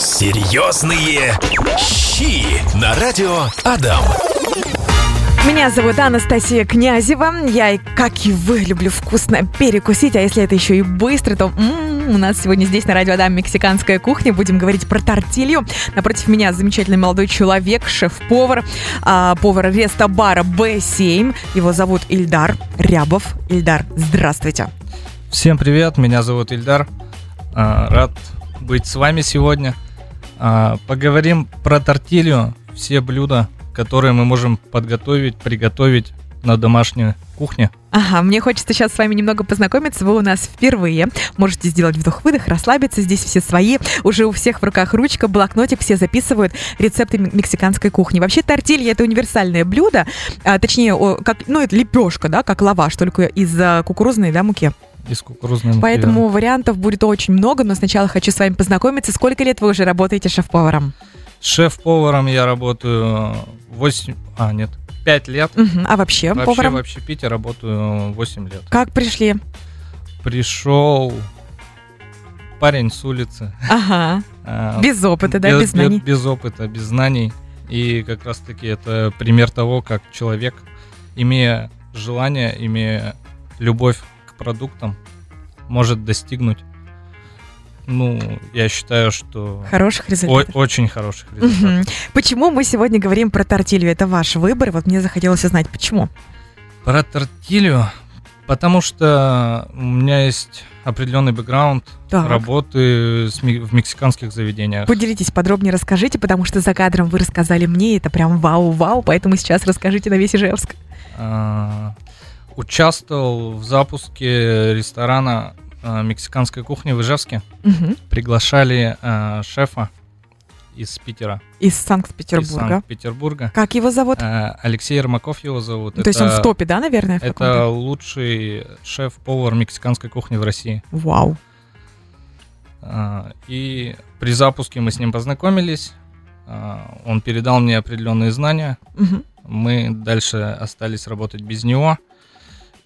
Серьезные щи на радио Адам. Меня зовут Анастасия Князева. Я, как и вы, люблю вкусно перекусить, а если это еще и быстро, то м-м, у нас сегодня здесь на радио Адам мексиканская кухня. Будем говорить про тортилью. Напротив меня замечательный молодой человек, шеф-повар, а, повар рестобара Б7. Его зовут Ильдар Рябов. Ильдар, здравствуйте. Всем привет, меня зовут Ильдар. А, рад быть с вами сегодня. А, поговорим про тортилью, все блюда, которые мы можем подготовить, приготовить на домашней кухне. Ага, мне хочется сейчас с вами немного познакомиться. Вы у нас впервые. Можете сделать вдох-выдох, расслабиться. Здесь все свои. Уже у всех в руках ручка, блокнотик. Все записывают рецепты мексиканской кухни. Вообще тортилья это универсальное блюдо. А, точнее, как, ну, это лепешка, да, как лаваш, только из кукурузной да, муки. Из кукурузной муки. Поэтому вариантов будет очень много, но сначала хочу с вами познакомиться. Сколько лет вы уже работаете шеф-поваром? Шеф-поваром я работаю 8... А, нет, 5 лет. Угу. А вообще, вообще поваром? Вообще в Питере работаю 8 лет. Как пришли? Пришел парень с улицы. Ага. А, без опыта, да, без, без знаний? Без, без опыта, без знаний. И как раз-таки это пример того, как человек, имея желание, имея любовь к продуктам, может достигнуть ну, я считаю, что... Хороших результатов. О- очень хороших результатов. Угу. Почему мы сегодня говорим про тортилью? Это ваш выбор. Вот мне захотелось узнать, почему. Про тортилью? Потому что у меня есть определенный бэкграунд так. работы в мексиканских заведениях. Поделитесь подробнее, расскажите, потому что за кадром вы рассказали мне, это прям вау-вау, поэтому сейчас расскажите на весь Ижевск. А, участвовал в запуске ресторана э, мексиканской кухни в Ижевске. Угу. Приглашали э, шефа из Питера. Из Санкт-Петербурга. Из Санкт-Петербурга. Как его зовут? Э, Алексей Ермаков его зовут. То это, есть он в топе, да, наверное? Это лучший шеф-повар мексиканской кухни в России. Вау. Э, и при запуске мы с ним познакомились. Э, он передал мне определенные знания. Угу. Мы дальше остались работать без него.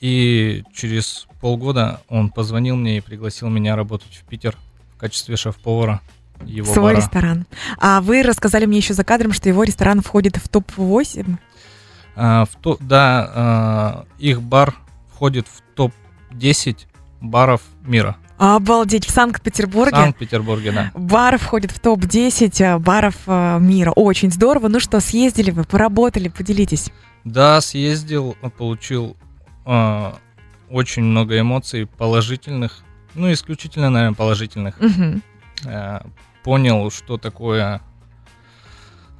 И через полгода он позвонил мне и пригласил меня работать в Питер в качестве шеф-повара его Свой бара. ресторан. А вы рассказали мне еще за кадром, что его ресторан входит в топ-8? А, в то, да, а, их бар входит в топ-10 баров мира. Обалдеть, в Санкт-Петербурге? В Санкт-Петербурге, да. Бар входит в топ-10 а, баров а, мира. Очень здорово. Ну что, съездили вы, поработали, поделитесь. Да, съездил, получил очень много эмоций положительных, ну, исключительно, наверное, положительных. Угу. Понял, что такое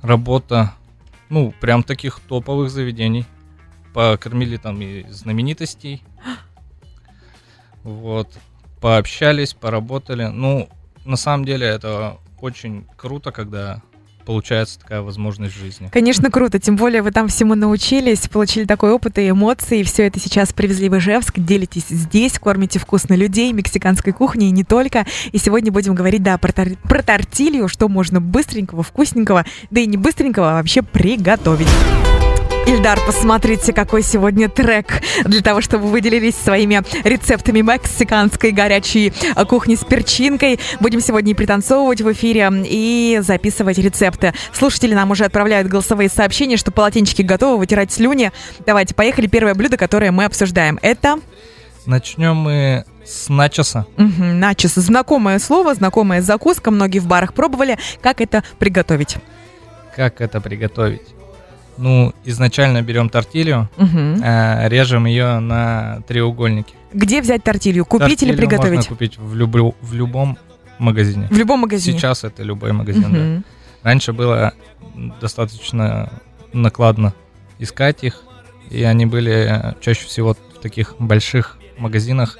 работа, ну, прям таких топовых заведений. Покормили там и знаменитостей. Вот. Пообщались, поработали. Ну, на самом деле это очень круто, когда получается такая возможность жизни. Конечно, круто. Тем более вы там всему научились, получили такой опыт и эмоции. И все это сейчас привезли в Ижевск. Делитесь здесь, кормите вкусно людей, мексиканской кухни и не только. И сегодня будем говорить, да, про, тор- про тортилью, что можно быстренького, вкусненького, да и не быстренького, а вообще приготовить. Ильдар, посмотрите, какой сегодня трек для того, чтобы вы делились своими рецептами мексиканской горячей кухни с перчинкой. Будем сегодня и пританцовывать в эфире, и записывать рецепты. Слушатели нам уже отправляют голосовые сообщения, что полотенчики готовы, вытирать слюни. Давайте, поехали. Первое блюдо, которое мы обсуждаем, это... Начнем мы с начоса. Угу, начос. Знакомое слово, знакомая закуска. Многие в барах пробовали. Как это приготовить? Как это приготовить? Ну, изначально берем тортилью, угу. э, режем ее на треугольники. Где взять тортилью? Купить тортилью или приготовить? Можно купить в, люб- в любом магазине. В любом магазине. Сейчас это любой магазин, угу. да. Раньше было достаточно накладно искать их, и они были чаще всего в таких больших магазинах,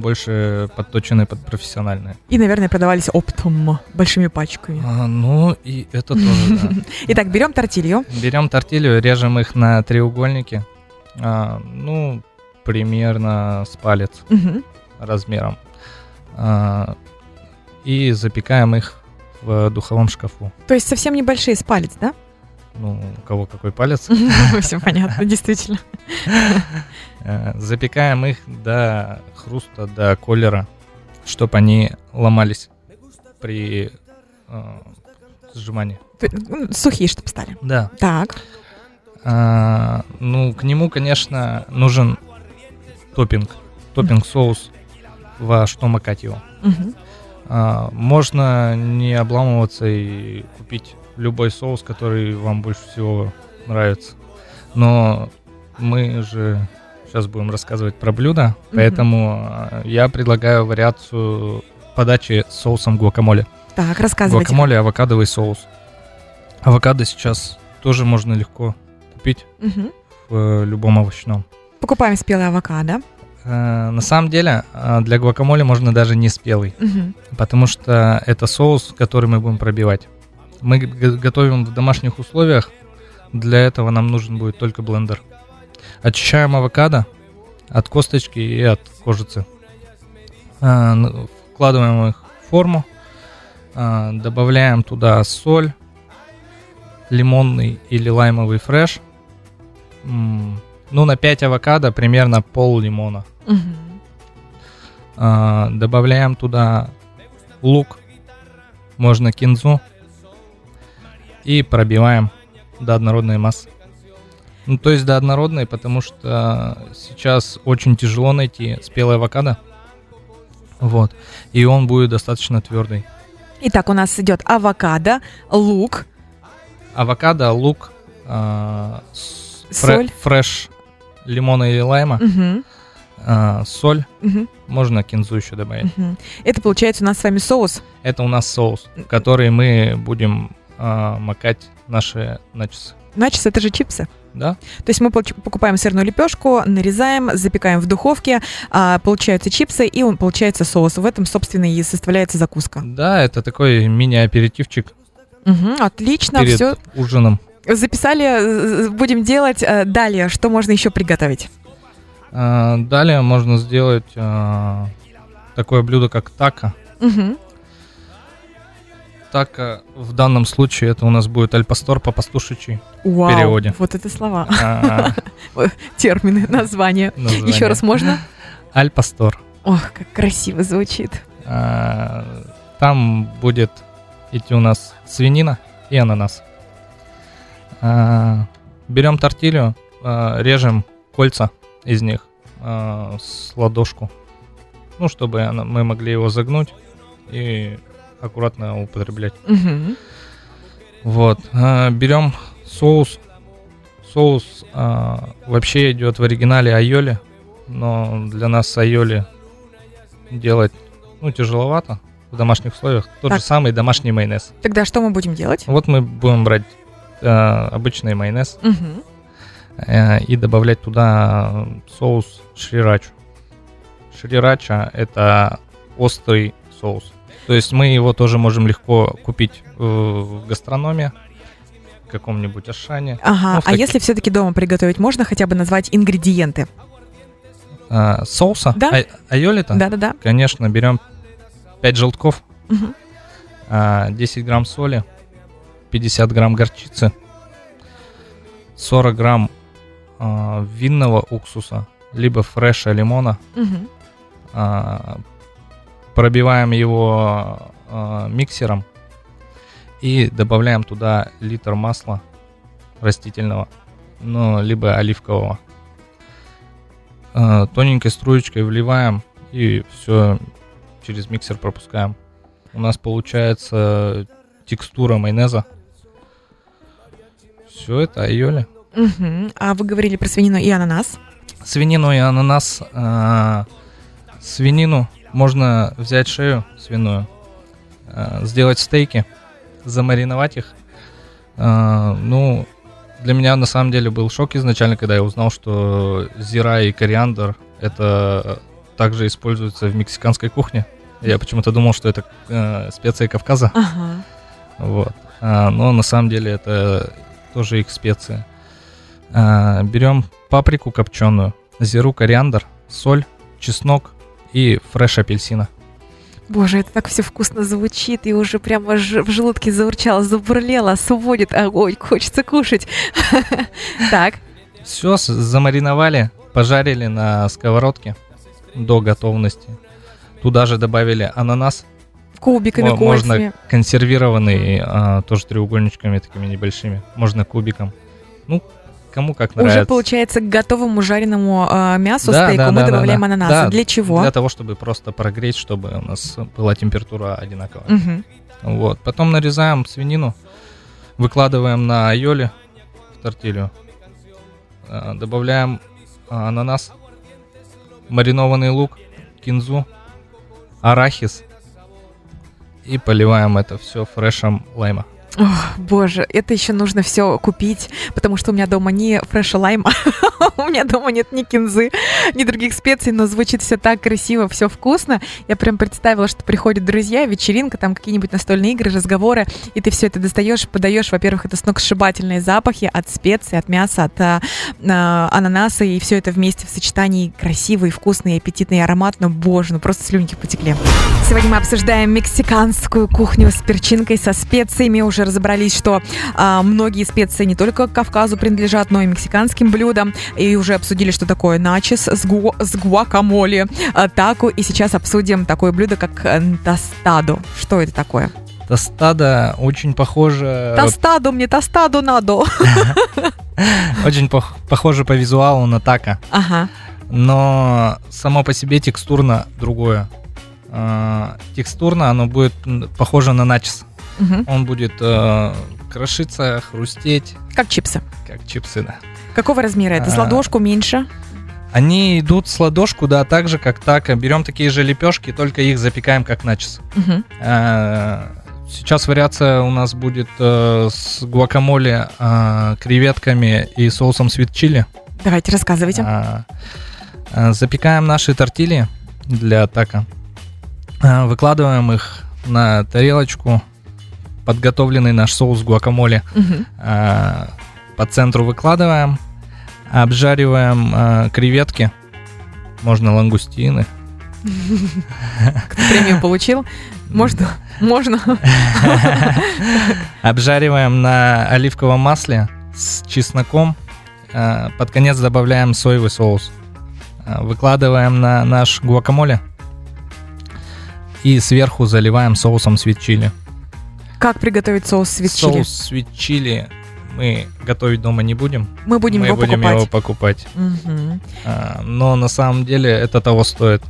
больше подточенные под профессиональные. И, наверное, продавались оптом, большими пачками. А, ну, и это тоже, да. Итак, берем тортилью. Берем тортилью, режем их на треугольники. А, ну, примерно с палец Угу. размером. А, и запекаем их в духовом шкафу. То есть совсем небольшие с палец, да? Ну, у кого какой палец. Все понятно, действительно. Э, Запекаем их до хруста, до колера, чтобы они ломались при э, ну, Сухие, чтобы стали. Да. Так. А, ну, к нему, конечно, нужен топпинг. Топпинг соус, во что макать его. А, можно не обламываться и купить любой соус, который вам больше всего нравится. Но мы же сейчас будем рассказывать про блюдо, поэтому а, я предлагаю вариацию подачи с соусом гуакамоле. Так, рассказывайте. Гуакамоле авокадовый соус. Авокадо сейчас тоже можно легко купить Мгм. в э, любом овощном. Покупаем спелый авокадо. Э, На самом деле э, для гуакамоле можно даже не спелый. Мгм. потому что это соус, который мы будем пробивать. Мы готовим в домашних условиях, для этого нам нужен будет только блендер. Очищаем авокадо от косточки и от кожицы. А, Вкладываем их в форму, а, добавляем туда соль, лимонный или лаймовый фреш. Ну, на 5 авокадо примерно пол лимона. А, добавляем туда лук, можно кинзу и пробиваем до однородной массы. Ну, то есть до однородной, потому что сейчас очень тяжело найти спелый авокадо. Вот. И он будет достаточно твердый. Итак, у нас идет авокадо, лук, Авокадо, лук, фре- Соль. фреш лимона или лайма, Мгм. а, соль, Мгм. можно кинзу еще добавить. Мгм. Это получается у нас с вами соус. Это у нас соус, который мы будем а, макать наши начесы. Начос это же чипсы. Да? То есть мы покупаем сырную лепешку, нарезаем, запекаем в духовке, а, получаются чипсы и он получается соус. В этом, собственно, и составляется закуска. Да, это такой мини-аперитивчик Мгм, отлично, перед все ужином. записали, э, будем делать. Э, Далее, что можно еще приготовить? А, далее можно сделать а, такое блюдо, как тако. Мгм. Тако в данном случае это у нас будет альпастор по-пастушечи. Вау, переводе. вот это слова, термины, названия. Еще раз можно? Альпастор. Ох, как красиво звучит. А, Там будет идти у нас свинина и ананас. А, Берем тортилью, а, режем кольца из них с ладошку. Ну, чтобы мы могли его загнуть и аккуратно употреблять. Мгм. Вот. а, Берем соус. Соус а, вообще идет в оригинале айоли, но для нас айоли делать ну, тяжеловато в домашних условиях. Тот Так. же самый домашний майонез. Тогда что мы будем делать? Вот мы будем брать а, обычный майонез Мгм. э, и добавлять туда соус шрирачу. Шрирача это острый соус. То есть мы его тоже можем легко купить э, в гастрономе, в каком-нибудь Ашане. Ага, Ну, а таких- если все-таки дома приготовить, можно хотя бы назвать ингредиенты? А, соуса? Да. Ай- айоли-то? Да-да-да. Конечно, берем 5 желтков, а, 10 грамм соли, 50 грамм горчицы, 40 грамм а, винного уксуса, либо фреша лимона. А, пробиваем его а, миксером и добавляем туда литр масла растительного, ну, либо оливкового. А, Тоненькой струечкой вливаем и все через миксер пропускаем. У нас получается текстура майонеза. Все это айоли. Мгм. А вы говорили про свинину и ананас. Свинину и ананас. а, свинину можно взять шею свиную, а, сделать стейки, замариновать их. А, ну, для меня на самом деле был шок изначально, когда я узнал, что зира и кориандр это также используются в мексиканской кухне. Я почему-то думал, что это э, специи Кавказа. Ага. Вот. А, но на самом деле это тоже их специи. А, берем паприку копченую, зиру, кориандр, соль, чеснок и фреш апельсина. Боже, это так все вкусно звучит, и уже прямо ж- в желудке заурчало, забурлело, сводит огонь, хочется кушать. Так, Все замариновали, пожарили на сковородке до готовности. Туда же добавили ананас, Кубиками, кольцами. Можно консервированный, а, тоже треугольничками такими небольшими. Можно кубиком. Ну, кому как Уже нравится. получается к готовому жареному а, мясу, Да, стейку да, мы да, добавляем да. ананасы. Да, Для чего? Для того, чтобы просто прогреть, чтобы у нас была температура одинаковая. Мгм. Вот. Потом нарезаем свинину, выкладываем на айоли в тортилью, А, добавляем а, ананас, маринованный лук, кинзу, арахис и поливаем это все фрешем лайма. Ох, боже, это еще нужно все купить, потому что у меня дома не фреша лайма, у меня дома нет ни кинзы, ни других специй, но звучит все так красиво, все вкусно. Я прям представила, что приходят друзья, вечеринка, там какие-нибудь настольные игры, разговоры, и ты все это достаешь, подаешь. Во-первых, это сногсшибательные запахи от специй, от мяса, от а, а, ананаса, и все это вместе в сочетании красивый, вкусный, аппетитный аромат, но, боже, ну просто слюнки потекли. Сегодня мы обсуждаем мексиканскую кухню с перчинкой, со специями. Уже разобрались, что а, многие специи не только к Кавказу принадлежат, но и мексиканским блюдам. И уже обсудили, что такое начес с, гу- с гуакамоле, а, тако. И сейчас обсудим такое блюдо, как э, тостадо. Что это такое? Тостада очень похоже, Тостадо, мне тостадо надо. очень пох- похоже по визуалу на тако, Ага. но само по себе текстурно другое. Текстурно оно будет похоже на начес. Мгм. Он будет э, крошиться, хрустеть, Как чипсы. как чипсы, да. Какого размера это? С А. ладошку меньше? Они идут с ладошку, да, так же, как так. Берем такие же лепешки, только их запекаем как начес. Мгм. А, Сейчас вариация у нас будет э, с гуакамоле, а, креветками и соусом свит чили. Давайте, рассказывайте. А, Запекаем наши тортильи для тако. А, Выкладываем их на тарелочку. Подготовленный наш соус гуакамоле а, по центру выкладываем. Обжариваем а, креветки. Можно лангустины. Кто премию получил? Можно? Можно. Обжариваем на оливковом масле с чесноком. А, Под конец добавляем соевый соус. А, Выкладываем на наш гуакамоле. И сверху заливаем соусом свит чили. Как приготовить соус свит чили? Соус свит чили мы готовить дома не будем. Мы будем мы его будем покупать. его покупать. Мгм. А, Но на самом деле это того стоит.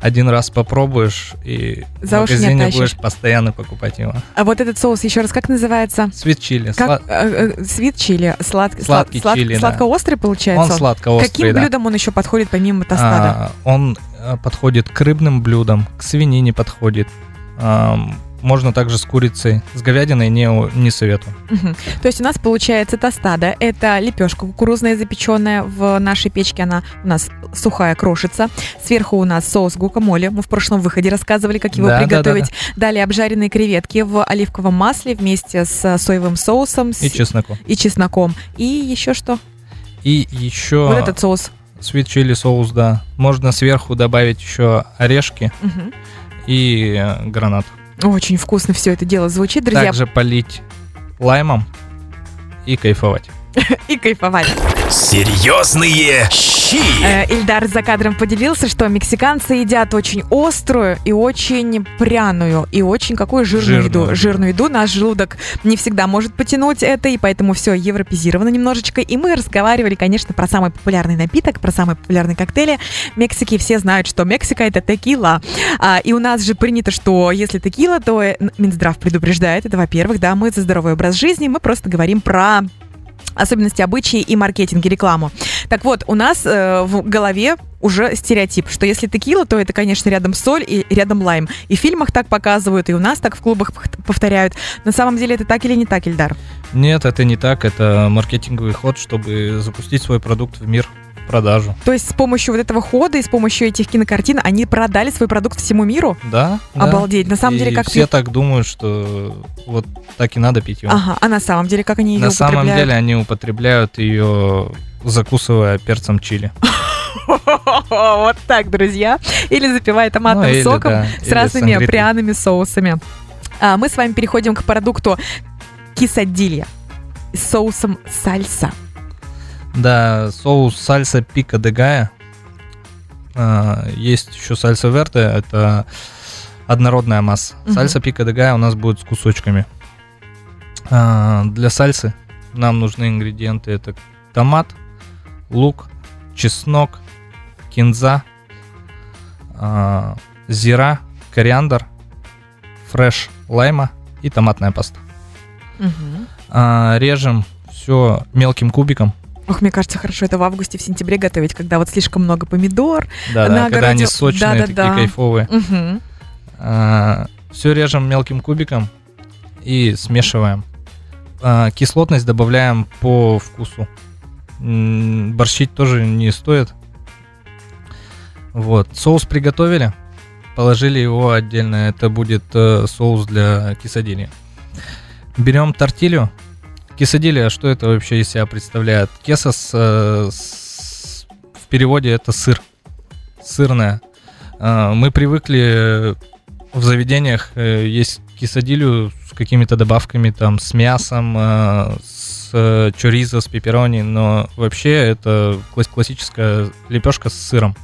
Один раз попробуешь и За в магазине будешь постоянно покупать его. А вот этот соус еще раз как называется? Свит чили. Как э, э, свит чили, слад- Сладкий слад- чили, да. сладко-острый получается. Он сладко-острый, Каким да. блюдом он еще подходит помимо тостада? А, он э, подходит к рыбным блюдам, к свинине подходит. Ам, можно также с курицей. С говядиной не, не советую. Мгм. То есть у нас получается тостада. Это лепешка кукурузная запеченная в нашей печке. Она у нас сухая, крошится. Сверху у нас соус гукамоле. Мы в прошлом выходе рассказывали, как его Да, да, приготовить. Далее обжаренные креветки в оливковом масле вместе с соевым соусом с- И чесноком. и чесноком. И еще что? И еще Вот этот соус. свит чили соус, да. Можно сверху добавить еще орешки Мгм. и э, гранат. Очень вкусно все это дело звучит, друзья. Также полить лаймом и кайфовать. И кайфовать. Серьезные щи. Э, Ильдар за кадром поделился, что мексиканцы едят очень острую и очень пряную, и очень какую жирную, Жирную. еду. Жирную еду. Наш желудок не всегда может потянуть это, и поэтому все европезировано немножечко. И мы разговаривали, конечно, про самый популярный напиток, про самые популярные коктейли Мексики. Все знают, что Мексика это текила. А, и у нас же принято, что если текила, то э, Минздрав предупреждает. Это, во-первых, да, мы за здоровый образ жизни, мы просто говорим про особенности обычаи и маркетинг, и рекламу. Так вот, у нас э, в голове уже стереотип, что если текила, то это, конечно, рядом соль и рядом лайм. И в фильмах так показывают, и у нас так в клубах повторяют. На самом деле это так или не так, Ильдар? Нет, это не так. Это маркетинговый ход, чтобы запустить свой продукт в мир продажу. То есть с помощью вот этого хода и с помощью этих кинокартин они продали свой продукт всему миру? Да. да. Обалдеть. На самом И деле, как все пьют- так думают, что вот так и надо пить его. Ага, а на самом деле, как они ее На самом употребляют? деле они употребляют ее, закусывая перцем чили. Вот так, друзья. Или запивая томатным Ну, или, соком да, с разными сангритой. пряными соусами. А, мы с вами переходим к продукту кисадилья с соусом сальса. Да, соус сальса пика де гая. А, Есть еще сальса верте, это однородная масса. Мгм. Сальса пика де галля у нас будет с кусочками. А, Для сальсы нам нужны ингредиенты. Это томат, лук, чеснок, кинза, а, зира, кориандр, фреш лайма и томатная паста. А, Режем все мелким кубиком. Ох, мне кажется, хорошо это в августе, в сентябре готовить, когда вот слишком много помидор. Да, да, когда они огороде. сочные, Да-да-да. такие кайфовые. Мгм. все режем мелким кубиком и смешиваем. А, Кислотность добавляем по вкусу. Борщить тоже не стоит. Вот. Соус приготовили. Положили его отдельно. Это будет э, соус для кисадильи. Берем тортилью. Кисадилья, что это вообще из себя представляет? Кеса э, с- в переводе это сыр. Сырная. А, Мы привыкли в заведениях э, есть кисадилю с какими-то добавками, там, с мясом, э, с э, чоризо, с пепперони, но вообще это класс- классическая лепешка с сыром.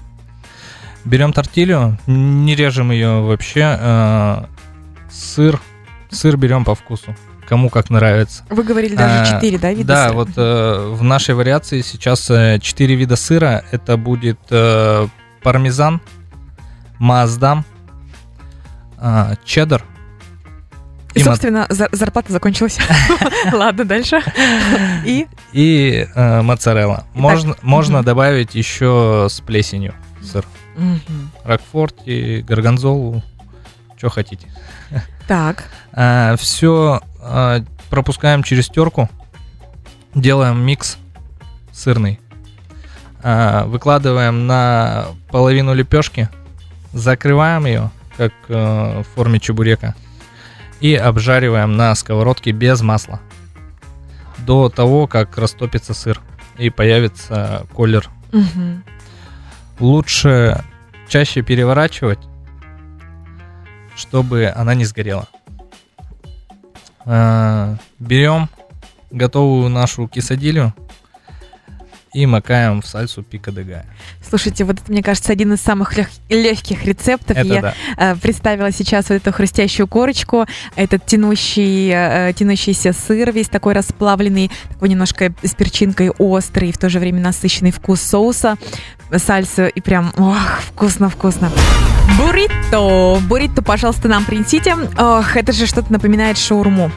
Берем тортилью, не режем ее вообще, э, сыр, сыр берем по вкусу, кому как нравится. Вы говорили даже А, четыре, да, вида Да, сыра? вот э, в нашей вариации сейчас э, четыре вида сыра. Это будет э, пармезан, маасдам, а, чеддер И, собственно, за- зарплата закончилась. Ладно, дальше. И и, э, моцарелла. Можно, можно добавить еще с плесенью сыр. Мгм. Рокфорт и горгонзолу, что хотите. так, все пропускаем через терку, делаем микс сырный, А, выкладываем на половину лепешки, закрываем ее, как э, в форме чебурека, и обжариваем на сковородке без масла до того, как растопится сыр и появится колер. Мгм. Лучше чаще переворачивать, чтобы она не сгорела. А, Берем готовую нашу кисадилю и макаем в сальсу пика де галля. слушайте, вот это, мне кажется, один из самых легких рецептов. Это Я да. э, представила сейчас вот эту хрустящую корочку, этот тянущий, э, тянущийся сыр, весь такой расплавленный, такой немножко с перчинкой острый, в то же время насыщенный вкус соуса, сальсу, и прям, ох, вкусно-вкусно. Буррито! Буррито, пожалуйста, нам принесите. Ох, это же что-то напоминает шаурму.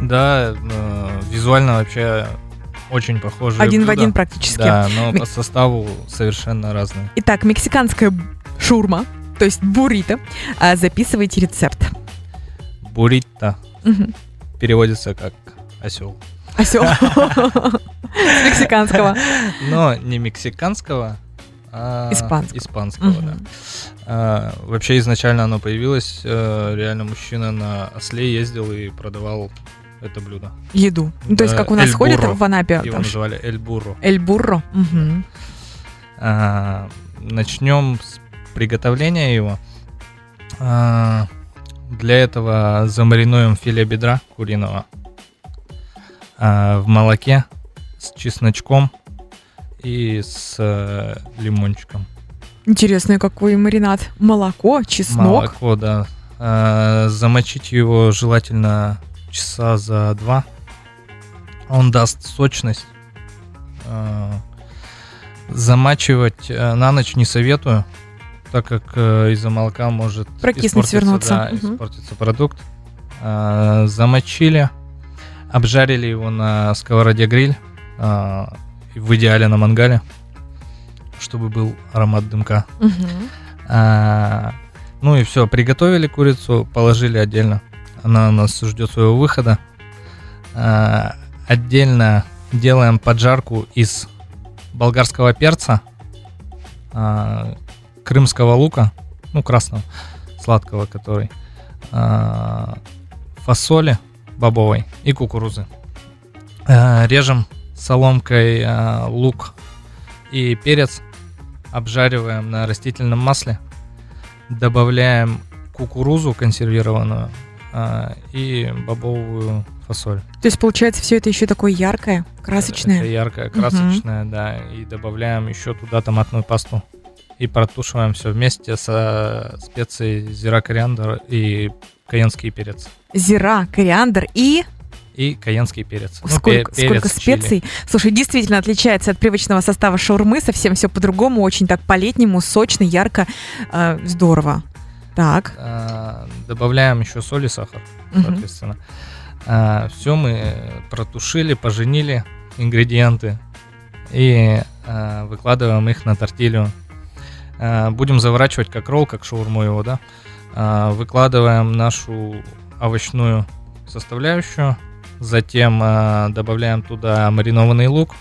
Да, э, визуально вообще очень похоже. Один в один практически. Да, но Ми- по составу совершенно разные. Итак, мексиканская шаурма, то есть буррито. А, Записывайте рецепт. Буррито Мгм. переводится как осел. Осел. С мексиканского. Но не мексиканского, а Испанского. испанского, да. Мгм. А, вообще изначально оно появилось, э, реально мужчина на осле ездил и продавал это блюдо. Еду. Ну, то есть, Да, как у нас ходят в Анапе. Его там называли Эль Бурро. Эль бурро. Мгм. А, начнем с приготовления его. А, для этого замаринуем филе бедра куриного а, в молоке с чесночком и с э, лимончиком. Интересный какой маринад. Молоко, чеснок. Молоко, да. А, замочить его желательно часа за два. Он даст сочность. А, замачивать э, на ночь не советую, так как э, из-за молока может Прокиснуть, свернуться. да, Мгм. испортиться продукт. Замочили, обжарили его на сковороде гриль, в идеале на мангале, чтобы был аромат дымка. А, ну и все, приготовили курицу, положили отдельно. Она нас ждет своего выхода. А, отдельно делаем поджарку из болгарского перца, а, крымского лука, ну красного, сладкого который, а, фасоли бобовой и кукурузы. Режем соломкой лук и перец, обжариваем на растительном масле, добавляем кукурузу консервированную и бобовую фасоль. То есть, получается, все это еще такое яркое, Это красочное. яркая, красочная, да. И добавляем еще туда томатную пасту и протушиваем все вместе со специей зира кориандр и каенский перец. Зира, кориандр и И каенский перец. Ну, сколько, пе- перец, сколько чили. специй. Слушай, действительно отличается от привычного состава шаурмы, совсем все по-другому, очень так по-летнему, сочно, ярко, э, здорово. Так. А, Добавляем еще соль и сахар, соответственно. все мы протушили, поженили ингредиенты и а, выкладываем их на тортилью. А, Будем заворачивать как ролл, как шаурму его, да. А, Выкладываем нашу овощную составляющую, затем а, добавляем туда маринованный лук,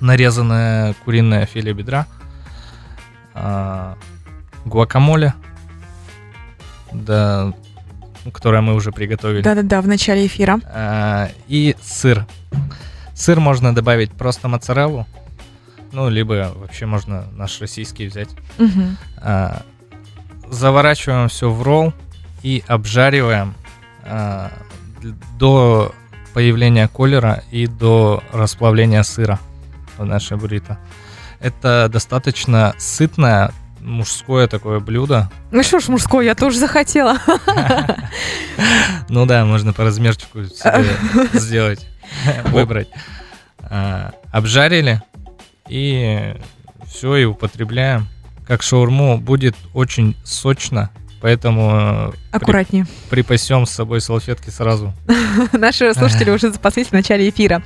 нарезанное куриное филе бедра, а, гуакамоле, да, которое мы уже приготовили. Да-да-да, в начале эфира. А, и сыр. Сыр можно добавить просто моцареллу, ну, либо вообще можно наш российский взять. Мгм. А, заворачиваем все в ролл и обжариваем а, до появления колера и до расплавления сыра в нашей буррито. Это достаточно сытное мужское такое блюдо. Ну что ж, мужской, я тоже захотела. Ну да, можно по размерчику сделать, выбрать. А, Обжарили и все, и употребляем. Как шаурму будет очень сочно, поэтому э, Аккуратнее. припасем с собой салфетки сразу. Наши слушатели уже запаслись в начале эфира.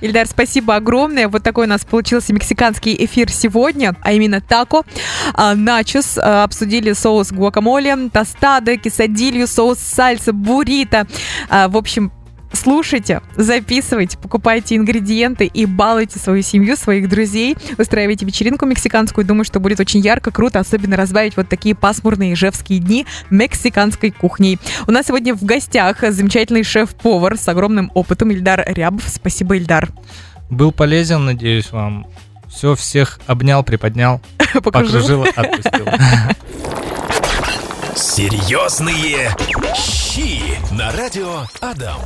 Ильдар, спасибо огромное. Вот такой у нас получился мексиканский эфир сегодня, а именно тако, а, начос, а, обсудили соус гуакамоле, тостады, кисадилью, соус сальса, буррито. А, В общем, Слушайте, записывайте, покупайте ингредиенты и балуйте свою семью, своих друзей. Устраивайте вечеринку мексиканскую. Думаю, что будет очень ярко, круто, особенно разбавить вот такие пасмурные ижевские дни мексиканской кухней. У нас сегодня в гостях замечательный шеф-повар с огромным опытом Ильдар Рябов. Спасибо, Ильдар. Был полезен, надеюсь, вам. Все, всех обнял, приподнял, Покружил. покружил, отпустил. Серьезные щи на радио Адам.